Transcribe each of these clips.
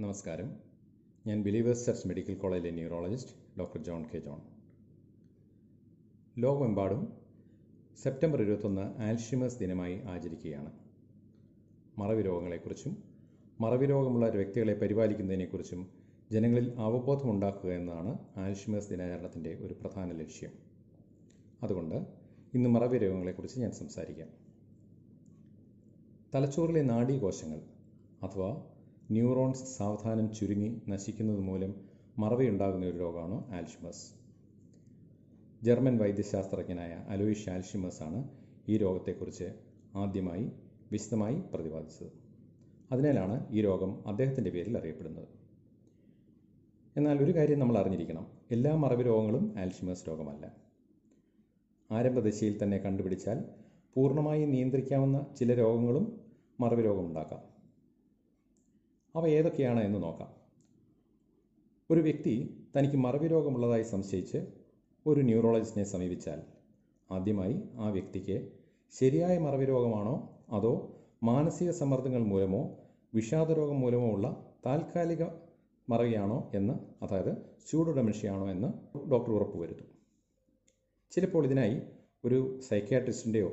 നമസ്കാരം. ഞാൻ believers church medical കോളേജിലെ neurologist doctor John K John. ലോകമെമ്പാടും സെപ്റ്റംബർ ഇരുപത്തൊന്ന് ആൽഷിമേഴ്സ് ദിനമായി ആചരിക്കുകയാണ്. മറവി രോഗങ്ങളെക്കുറിച്ചും മറവി രോഗമുള്ള വ്യക്തികളെ പരിപാലിക്കുന്നതിനെക്കുറിച്ചും ജനങ്ങളിൽ അവബോധമുണ്ടാക്കുക എന്നതാണ് ആൽഷിമേഴ്സ് ദിനാചരണത്തിന്റെ ഒരു പ്രധാന ലക്ഷ്യം. അതുകൊണ്ട് ഇന്ന് മറവി രോഗങ്ങളെക്കുറിച്ച് ഞാൻ സംസാരിക്കാം. തലച്ചോറിലെ നാഡീകോശങ്ങൾ അഥവാ ന്യൂറോൺസ് സാവധാനം ചുരുങ്ങി നശിക്കുന്നത് മൂലം മറവിയുണ്ടാകുന്ന ഒരു രോഗമാണ് ആൽഷിമേഴ്സ്? ജർമ്മൻ വൈദ്യശാസ്ത്രജ്ഞനായ അലോയിഷ് ആൽഷിമേഴ്സ് ആണ് ഈ രോഗത്തെക്കുറിച്ച് ആദ്യമായി വിശദമായി പ്രതിപാദിച്ചത്. അതിനാലാണ് ഈ രോഗം അദ്ദേഹത്തിന്റെ പേരിൽ അറിയപ്പെടുന്നത്. എന്നാൽ ഒരു കാര്യം നമ്മൾ അറിഞ്ഞിരിക്കണം. എല്ലാ മറവി രോഗങ്ങളും ആൽഷിമേഴ്സ് രോഗമല്ല. ആരംഭദശയിൽ തന്നെ കണ്ടുപിടിച്ചാൽ പൂർണമായി നിയന്ത്രിക്കാവുന്ന ചില രോഗങ്ങളും മറവി രോഗമുണ്ടാക്കാം. അവ ഏതൊക്കെയാണ് എന്ന് നോക്കാം. ഒരു വ്യക്തി തനിക്ക് മറവി രോഗമുള്ളതായി സംശയിച്ച് ഒരു ന്യൂറോളജിസ്റ്റിനെ സമീപിച്ചാൽ ആദ്യമായി ആ വ്യക്തിക്ക് ശരിയായ മറവി രോഗമാണോ അതോ മാനസിക സമ്മർദ്ദങ്ങൾ മൂലമോ വിഷാദരോഗം മൂലമോ ഉള്ള താൽക്കാലിക മറവിയാണോ എന്ന് അതായത് സ്യൂഡോഡെമൻഷ്യയാണോ എന്ന് ഡോക്ടർ ഉറപ്പുവരുത്തും. ചിലപ്പോൾ ഇതിനായി ഒരു സൈക്യാട്രിസ്റ്റിന്റെയോ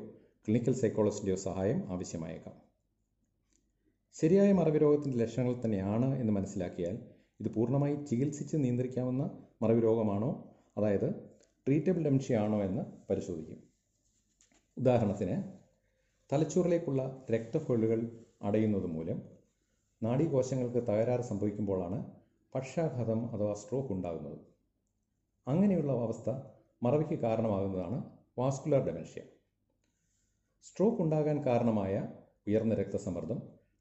ക്ലിനിക്കൽ സൈക്കോളജിസ്റ്റിന്റെയോ സഹായം ആവശ്യമായേക്കാം. ശരിയായ മറവി രോഗത്തിന്റെ ലക്ഷണങ്ങൾ തന്നെയാണ് എന്ന് മനസ്സിലാക്കിയാൽ ഇത് പൂർണമായി ചികിത്സിച്ച് നിയന്ത്രിക്കാവുന്ന മറവി രോഗമാണോ അതായത് ട്രീറ്റബിൾ ഡെമൻഷ്യ ആണോ എന്ന് പരിശോധിക്കും. ഉദാഹരണത്തിന് തലച്ചോറിലേക്കുള്ള രക്തഫൊള്ളുകൾ അടയുന്നത് മൂലം നാഡീകോശങ്ങൾക്ക് തകരാറ് സംഭവിക്കുമ്പോഴാണ് പക്ഷാഘാതം അഥവാ സ്ട്രോക്ക് ഉണ്ടാകുന്നത്. അങ്ങനെയുള്ള അവസ്ഥ മറവിക്ക് കാരണമാകുന്നതാണ് വാസ്കുലർ ഡെമൻഷ്യ സ്ട്രോക്ക് ഉണ്ടാകാൻ കാരണമായ ഉയർന്ന രക്തസമ്മർദ്ദം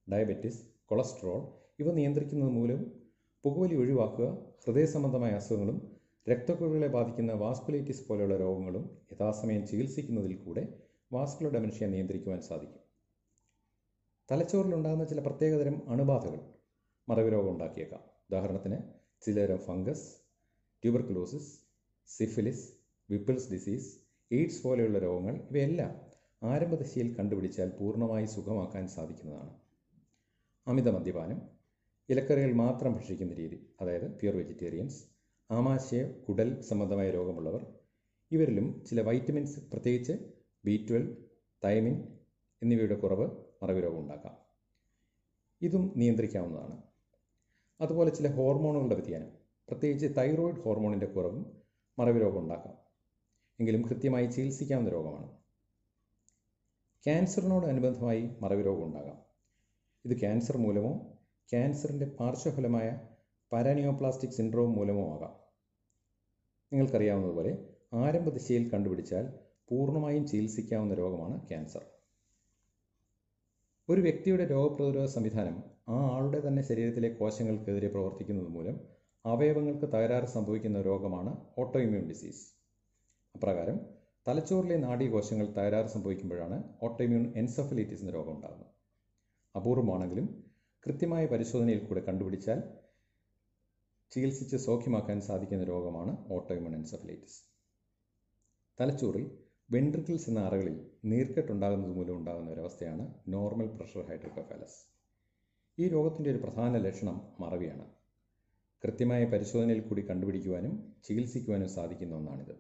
ഡയബറ്റിസ് കൊളസ്ട്രോൾ ഇവ നിയന്ത്രിക്കുന്നത് മൂലം പുകവലി ഒഴിവാക്കുക ഹൃദയ സംബന്ധമായ അസുഖങ്ങളും രക്തക്കുഴലുകളെ ബാധിക്കുന്ന വാസ്കുലൈറ്റിസ് പോലെയുള്ള രോഗങ്ങളും യഥാസമയം ചികിത്സിക്കുന്നതിൽ കൂടെ വാസ്കുലർ ഡെമൻഷ്യ നിയന്ത്രിക്കുവാൻ സാധിക്കും. തലച്ചോറിലുണ്ടാകുന്ന ചില പ്രത്യേകതരം അണുബാധകൾ മറവി രോഗം ഉണ്ടാക്കിയേക്കാം. ഉദാഹരണത്തിന് ചിലതരം fungus tuberculosis syphilis Whipple's disease AIDS പോലെയുള്ള രോഗങ്ങൾ ഇവയെല്ലാം ആരംഭദശയിൽ കണ്ടുപിടിച്ചാൽ പൂർണമായി സുഖമാക്കാൻ സാധിക്കുന്നതാണ്. അമിത മദ്യപാനം ഇലക്കറികൾ മാത്രം ഭക്ഷിക്കുന്ന രീതി അതായത് പ്യുർ വെജിറ്റേറിയൻസ് ആമാശയ കുടൽ സംബന്ധമായ രോഗമുള്ളവർ ഇവരിലും ചില വൈറ്റമിൻസ് പ്രത്യേകിച്ച് ബി ട്വൽവ് തൈമിൻ എന്നിവയുടെ കുറവ് മറവി രോഗം ഉണ്ടാക്കാം. ഇതും നിയന്ത്രിക്കാവുന്നതാണ്. അതുപോലെ ചില ഹോർമോണുകളുടെ വ്യതിയാനം പ്രത്യേകിച്ച് തൈറോയിഡ് ഹോർമോണിന്റെ കുറവും മറവി രോഗം ഉണ്ടാക്കാം. എങ്കിലും കൃത്യമായി ചികിത്സിക്കാവുന്ന രോഗമാണ്. ക്യാൻസറിനോട് അനുബന്ധമായി മറവി രോഗം ഉണ്ടാകാം. ഇത് ക്യാൻസർ മൂലമോ ക്യാൻസറിന്റെ പാർശ്വഫലമായ പാരാനിയോപ്ലാസ്റ്റിക് സിൻഡ്രോം മൂലമോ ആകാം. നിങ്ങൾക്കറിയാവുന്നതുപോലെ ആരംഭദിശയിൽ കണ്ടുപിടിച്ചാൽ പൂർണമായും ചികിത്സിക്കാവുന്ന രോഗമാണ് ക്യാൻസർ. ഒരു വ്യക്തിയുടെ രോഗപ്രതിരോധ സംവിധാനം ആ ആളുടെ തന്നെ ശരീരത്തിലെ കോശങ്ങൾക്കെതിരെ പ്രവർത്തിക്കുന്നത് മൂലം അവയവങ്ങൾക്ക് തകരാറ് സംഭവിക്കുന്ന രോഗമാണ് ഓട്ടോഇമ്യൂൺ ഡിസീസ്. അപ്രകാരം തലച്ചോറിലെ നാഡീകോശങ്ങൾ തകരാറ് സംഭവിക്കുമ്പോഴാണ് ഓട്ടോഇമ്യൂൺ എൻസഫലൈറ്റിസ് എന്ന രോഗം ഉണ്ടാകുന്നത്. അപൂർവമാണെങ്കിലും കൃത്യമായ പരിശോധനയിൽ കൂടെ കണ്ടുപിടിച്ചാൽ ചികിത്സിച്ച് സൗഖ്യമാക്കാൻ സാധിക്കുന്ന രോഗമാണ് ഓട്ടോഇമ്യൂൺ എൻസഫലൈറ്റിസ് തലച്ചോറിൽ വെൻട്രിക്കിൾസ് എന്ന അറകളിൽ നീർക്കെട്ടുണ്ടാകുന്നത് മൂലം ഉണ്ടാകുന്ന ഒരവസ്ഥയാണ് നോർമൽ പ്രഷർ ഹൈഡ്രോക്കഫാലസ് ഈ രോഗത്തിന്റെ ഒരു പ്രധാന ലക്ഷണം മറവിയാണ്. കൃത്യമായ പരിശോധനയിൽ കൂടി കണ്ടുപിടിക്കുവാനും ചികിത്സിക്കുവാനും സാധിക്കുന്ന ഒന്നാണിത്.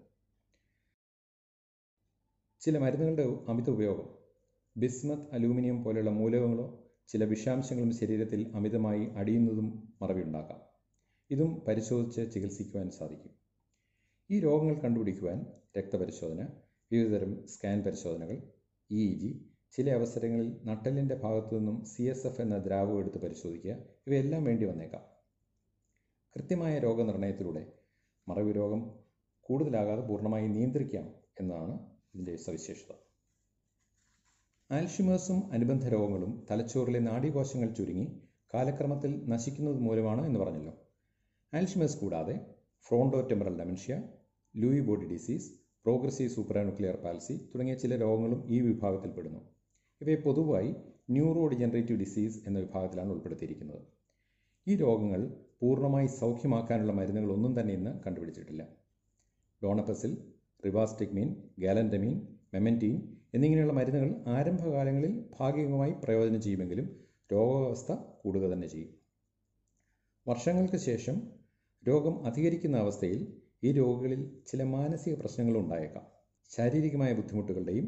ചില മരുന്നുകളുടെ അമിത ഉപയോഗം ബിസ്മത്ത് അലൂമിനിയം പോലെയുള്ള മൂലകങ്ങളോ ചില വിഷാംശങ്ങളും ശരീരത്തിൽ അമിതമായി അടിയുന്നതും മറവിയുണ്ടാക്കാം. ഇതും പരിശോധിച്ച് ചികിത്സിക്കുവാൻ സാധിക്കും. ഈ രോഗങ്ങൾ കണ്ടുപിടിക്കുവാൻ രക്തപരിശോധന വിവിധതരം സ്കാൻ പരിശോധനകൾ ഇ ജി ചില അവസരങ്ങളിൽ നട്ടലിന്റെ ഭാഗത്തു നിന്നും സി എസ് എഫ് എന്ന ദ്രാവകം എടുത്ത് പരിശോധിക്കുക ഇവയെല്ലാം വേണ്ടി വന്നേക്കാം. കൃത്യമായ രോഗനിർണയത്തിലൂടെ മറവി രോഗം കൂടുതലാകാതെ പൂർണമായി നിയന്ത്രിക്കാം എന്നതാണ് ഇതിന്റെ സവിശേഷത. ആൽഷിമേഴ്സും അനുബന്ധ രോഗങ്ങളും തലച്ചോറിലെ നാഡീകോശങ്ങൾ ചുരുങ്ങി കാലക്രമത്തിൽ നശിക്കുന്നത് മൂലമാണ് എന്ന് പറഞ്ഞല്ലോ. ആൽഷിമേഴ്സ് കൂടാതെ fronto temporal dementia Lewy body disease progressive supranuclear palsy തുടങ്ങിയ ചില രോഗങ്ങളും ഈ വിഭാഗത്തിൽപ്പെടുന്നു ഇവയെ പൊതുവായി ന്യൂറോ ഡിജനറേറ്റീവ് ഡിസീസ് എന്ന വിഭാഗത്തിലാണ് ഉൾപ്പെടുത്തിയിരിക്കുന്നത്. ഈ രോഗങ്ങൾ പൂർണമായി സൗഖ്യമാക്കാനുള്ള മരുന്നുകളൊന്നും തന്നെ ഇന്ന് കണ്ടുപിടിച്ചിട്ടില്ല. ഡോണപ്പസിൽ റിവാസ്റ്റിക്മീൻ ഗാലൻഡമീൻ മെമന്റീൻ എന്നിങ്ങനെയുള്ള മരുന്നുകൾ ആരംഭകാലങ്ങളിൽ ഭാഗികമായി പ്രയോജനം ചെയ്യുമെങ്കിലും രോഗാവസ്ഥ കൂടുക തന്നെ ചെയ്യും. വർഷങ്ങൾക്ക് ശേഷം രോഗം അധികരിക്കുന്ന അവസ്ഥയിൽ ഈ രോഗികളിൽ ചില മാനസിക പ്രശ്നങ്ങൾ ഉണ്ടായേക്കാം. ശാരീരികമായ ബുദ്ധിമുട്ടുകളുടെയും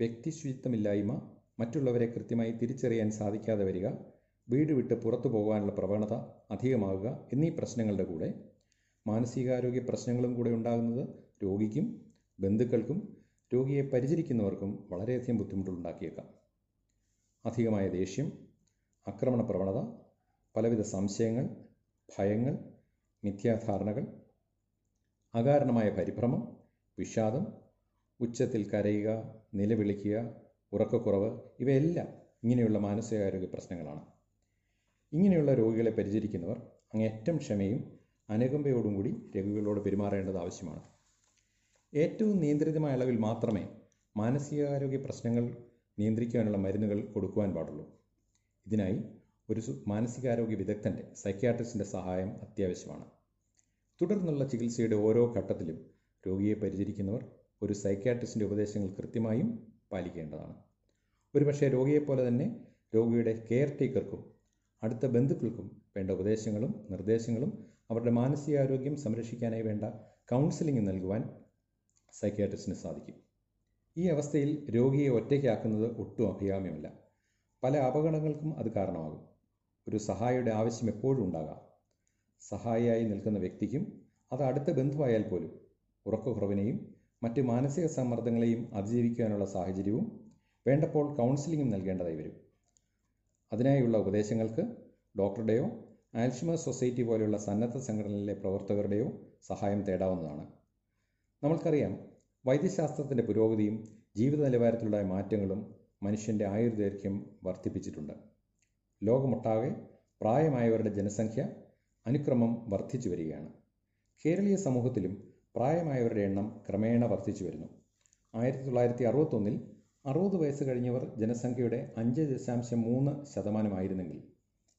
വ്യക്തി ശുചിത്വമില്ലായ്മ മറ്റുള്ളവരെ കൃത്യമായി തിരിച്ചറിയാൻ സാധിക്കാതെ വരിക വീട് വിട്ട് പുറത്തു പോകാനുള്ള പ്രവണത അധികമാകുക എന്നീ പ്രശ്നങ്ങളുടെ കൂടെ മാനസികാരോഗ്യ പ്രശ്നങ്ങളും കൂടെ ഉണ്ടാകുന്നത് രോഗിക്കും ബന്ധുക്കൾക്കും രോഗിയെ പരിചരിക്കുന്നവർക്കും വളരെയധികം ബുദ്ധിമുട്ടുണ്ടാക്കിയേക്കാം അധികമായ ദേഷ്യം ആക്രമണ പ്രവണത പലവിധ സംശയങ്ങൾ ഭയങ്ങൾ മിഥ്യാധാരണകൾ അകാരണമായ പരിഭ്രമം വിഷാദം ഉച്ചത്തിൽ കരയുക നിലവിളിക്കുക ഉറക്കക്കുറവ് ഇവയെല്ലാം ഇങ്ങനെയുള്ള മാനസികാരോഗ്യ പ്രശ്നങ്ങളാണ്. ഇങ്ങനെയുള്ള രോഗികളെ പരിചരിക്കുന്നവർ അങ്ങേറ്റം ക്ഷമയും അനുകമ്പയോടും കൂടി രോഗികളോട് പെരുമാറേണ്ടത് ആവശ്യമാണ്. ഏറ്റവും നിയന്ത്രിതമായ അളവിൽ മാത്രമേ മാനസികാരോഗ്യ പ്രശ്നങ്ങൾ നിയന്ത്രിക്കാനുള്ള മരുന്നുകൾ കൊടുക്കുവാൻ പാടുള്ളൂ. ഇതിനായി ഒരു മാനസികാരോഗ്യ വിദഗ്ധന്റെ സൈക്യാട്രിസ്റ്റിന്റെ സഹായം അത്യാവശ്യമാണ്. തുടർന്നുള്ള ചികിത്സയുടെ ഓരോ ഘട്ടത്തിലും രോഗിയെ പരിചരിക്കുന്നവർ ഒരു സൈക്യാട്രിസ്റ്റിന്റെ ഉപദേശങ്ങൾ കൃത്യമായും പാലിക്കേണ്ടതാണ്. ഒരുപക്ഷെ രോഗിയെപ്പോലെ തന്നെ രോഗിയുടെ കെയർ ടേക്കർക്കും അടുത്ത ബന്ധുക്കൾക്കും വേണ്ട ഉപദേശങ്ങളും നിർദ്ദേശങ്ങളും അവരുടെ മാനസികാരോഗ്യം സംരക്ഷിക്കാനായി വേണ്ട കൗൺസിലിംഗ് നൽകുവാൻ സൈക്യാട്രിസ്റ്റിന് സാധിക്കും. ഈ അവസ്ഥയിൽ രോഗിയെ ഒറ്റയ്ക്കാക്കുന്നത് ഒട്ടും അഭികാമ്യമല്ല. പല അപകടങ്ങൾക്കും അത് കാരണമാകും. ഒരു സഹായിയുടെ ആവശ്യം എപ്പോഴും ഉണ്ടാകാം. സഹായിയായി നിൽക്കുന്ന വ്യക്തിക്കും അത് അടുത്ത ബന്ധുവായാൽ പോലും ഉറക്കക്കുറവിനെയും മറ്റ് മാനസിക സമ്മർദ്ദങ്ങളെയും അതിജീവിക്കാനുള്ള സാഹചര്യവും വേണ്ടപ്പോൾ കൗൺസിലിംഗും നൽകേണ്ടതായി വരും. അതിനായുള്ള ഉപദേശങ്ങൾക്ക് ഡോക്ടറുടെയോ ആൽഷിമ സൊസൈറ്റി പോലെയുള്ള സന്നദ്ധ സംഘടനയിലെ പ്രവർത്തകരുടെയോ സഹായം തേടാവുന്നതാണ്. നമ്മൾക്കറിയാം വൈദ്യശാസ്ത്രത്തിന്റെ പുരോഗതിയും ജീവിത നിലവാരത്തിലുള്ള മാറ്റങ്ങളും മനുഷ്യന്റെ ആയുർദൈർഘ്യം വർദ്ധിപ്പിച്ചിട്ടുണ്ട്. ലോകമൊട്ടാകെ പ്രായമായവരുടെ ജനസംഖ്യ അനുക്രമം വർദ്ധിച്ചു വരികയാണ്. കേരളീയ സമൂഹത്തിലും പ്രായമായവരുടെ എണ്ണം ക്രമേണ വർദ്ധിച്ചു വരുന്നു. ആയിരത്തി തൊള്ളായിരത്തി അറുപത്തൊന്നിൽ അറുപത് വയസ്സ് കഴിഞ്ഞവർ ജനസംഖ്യയുടെ അഞ്ച് ദശാംശം മൂന്ന് ശതമാനമായിരുന്നെങ്കിൽ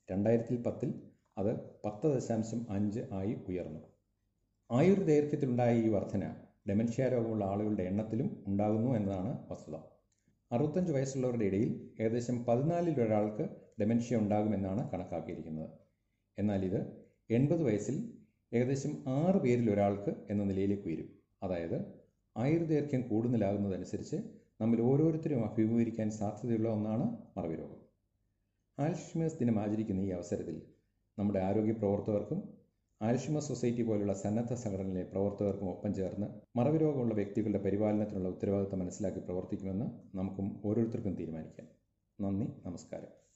രണ്ടായിരത്തി പത്തിൽ അത് പത്ത് ദശാംശം അഞ്ച് ആയി ഉയർന്നു. ആയുർദൈർഘ്യത്തിലുണ്ടായ ഈ വർധന ഡെമൻഷ്യ രോഗമുള്ള ആളുകളുടെ എണ്ണത്തിലും ഉണ്ടാകുന്നു എന്നതാണ് വസ്തുത. അറുപത്തഞ്ച് വയസ്സുള്ളവരുടെ ഇടയിൽ ഏകദേശം പതിനാലിൽ ഒരാൾക്ക് ഡെമൻഷ്യ ഉണ്ടാകുമെന്നാണ് കണക്കാക്കിയിരിക്കുന്നത്. എന്നാൽ ഇത് എൺപത് വയസ്സിൽ ഏകദേശം ആറ് പേരിൽ ഒരാൾക്ക് എന്ന നിലയിലേക്ക് ഉയരും. അതായത് ആയുർദൈർഘ്യം കൂടുതലാകുന്നതനുസരിച്ച് നമ്മൾ ഓരോരുത്തരും അഭിമുഖീകരിക്കാൻ സാധ്യതയുള്ള ഒന്നാണ് മറവി രോഗം ആൽഷിമേഴ്സ് ദിനം ആചരിക്കുന്ന ഈ അവസരത്തിൽ നമ്മുടെ ആരോഗ്യ പ്രവർത്തകർക്കും ആൽഷിമേഴ്സ് സൊസൈറ്റി പോലുള്ള സന്നദ്ധ സംഘടനയിലെ പ്രവർത്തകർക്കും ഒപ്പം ചേർന്ന് മറവി രോഗമുള്ള വ്യക്തികളുടെ പരിപാലനത്തിനുള്ള ഉത്തരവാദിത്തം മനസ്സിലാക്കി പ്രവർത്തിക്കുമെന്ന് നമുക്കും ഓരോരുത്തർക്കും തീരുമാനിക്കാം. നന്ദി നമസ്കാരം.